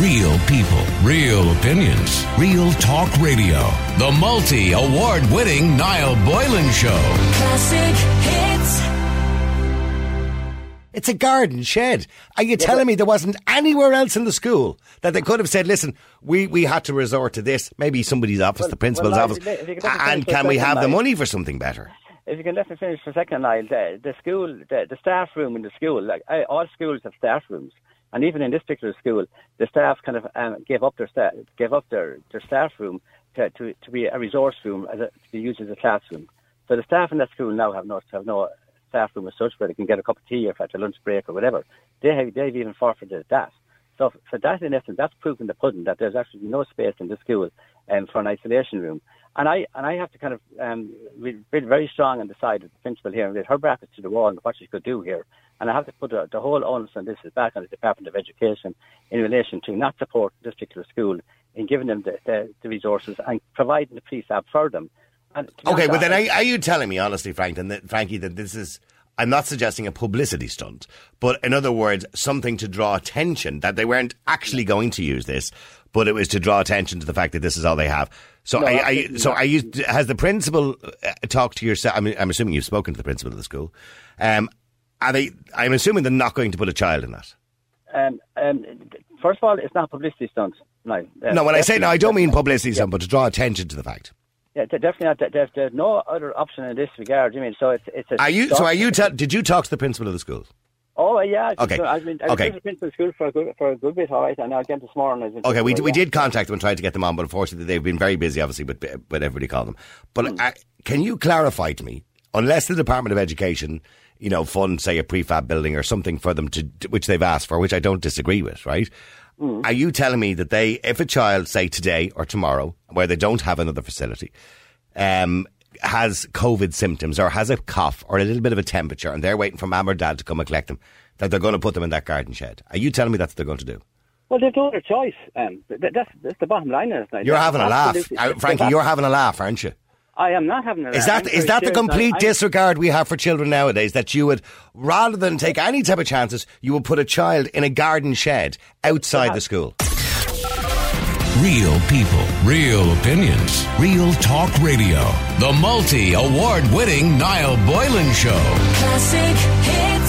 Real people, real opinions, real talk radio. The multi award winning Niall Boylan Show. Classic hits. It's a garden shed. Are you telling me there wasn't anywhere else in the school that they could have said, listen, we, we had to resort to this, maybe somebody's office, the principal's well, office, if you could let me and can we second, have the money for something better? If you can let me finish for a second, Niall, the, the school, the, the staff room in the school, like I, all schools have staff rooms, and even in this particular school, the staff kind of um, gave up their sta- gave up their, their staff room to, to, to be a resource room a, to be used as a classroom. So the staff in that school now have no have no staff room as such where they can get a cup of tea or at their lunch break or whatever. They have they've even forfeited that. So for that, in essence, that's proof in the pudding that there's actually no space in the school um, for an isolation room. And I and I have to kind of um, be very strong on the side of the principal here and her brackets to the wall and what she could do here. And I have to put the, the whole onus on this is back on the Department of Education in relation to not support this particular school in giving them the, the, the resources and providing the prefab for them. And Okay, well then, are, are you telling me honestly, Frank, that, Frankie, that this is? I'm not suggesting a publicity stunt, but in other words, something to draw attention that they weren't actually going to use this, but it was to draw attention to the fact that this is all they have. So, No, you, absolutely so are you? Has the principal uh, talked to yourself? I mean, I'm assuming you've spoken to the principal of the school. Um, are they? I'm assuming they're not going to put a child in that. um, um, first of all, it's not a publicity stunt. No, uh, No, when I say no, I don't mean publicity stunt, but to draw attention to the fact. Yeah, definitely not. There's, there's no other option in this regard. You mean so? It's it's a Are you? So, are you? Did you talk to the principal of the school? Oh yeah. Okay. I've been, I've Okay. been principal school for a good for a good bit. All right, and again this morning. Okay, we, principal, we did contact them and tried to get them on, but unfortunately they've been very busy, obviously, but but everybody called them. But Hmm. uh, can you clarify to me, unless the Department of Education, you know, fund say a prefab building or something for them to which they've asked for, which I don't disagree with, right? Hmm. Are you telling me that they, if a child, say today or tomorrow, where they don't have another facility, um, has COVID symptoms or has a cough or a little bit of a temperature, and they're waiting for mum or dad to come and collect them, that they're going to put them in that garden shed? Are you telling me that's what they're going to do? Well, they've no other choice. Um, th- th- that's that's the bottom line. Now. You're having a laugh, Uh, Frankie. You're having a laugh, aren't you? I am not having a Is laugh. that I'm that the complete I'm- disregard we have for children nowadays? That you would, rather than take any type of chances, you would put a child in a garden shed outside the school. Real people, real opinions, real talk radio. The multi award winning Niall Boylan Show. Classic hits.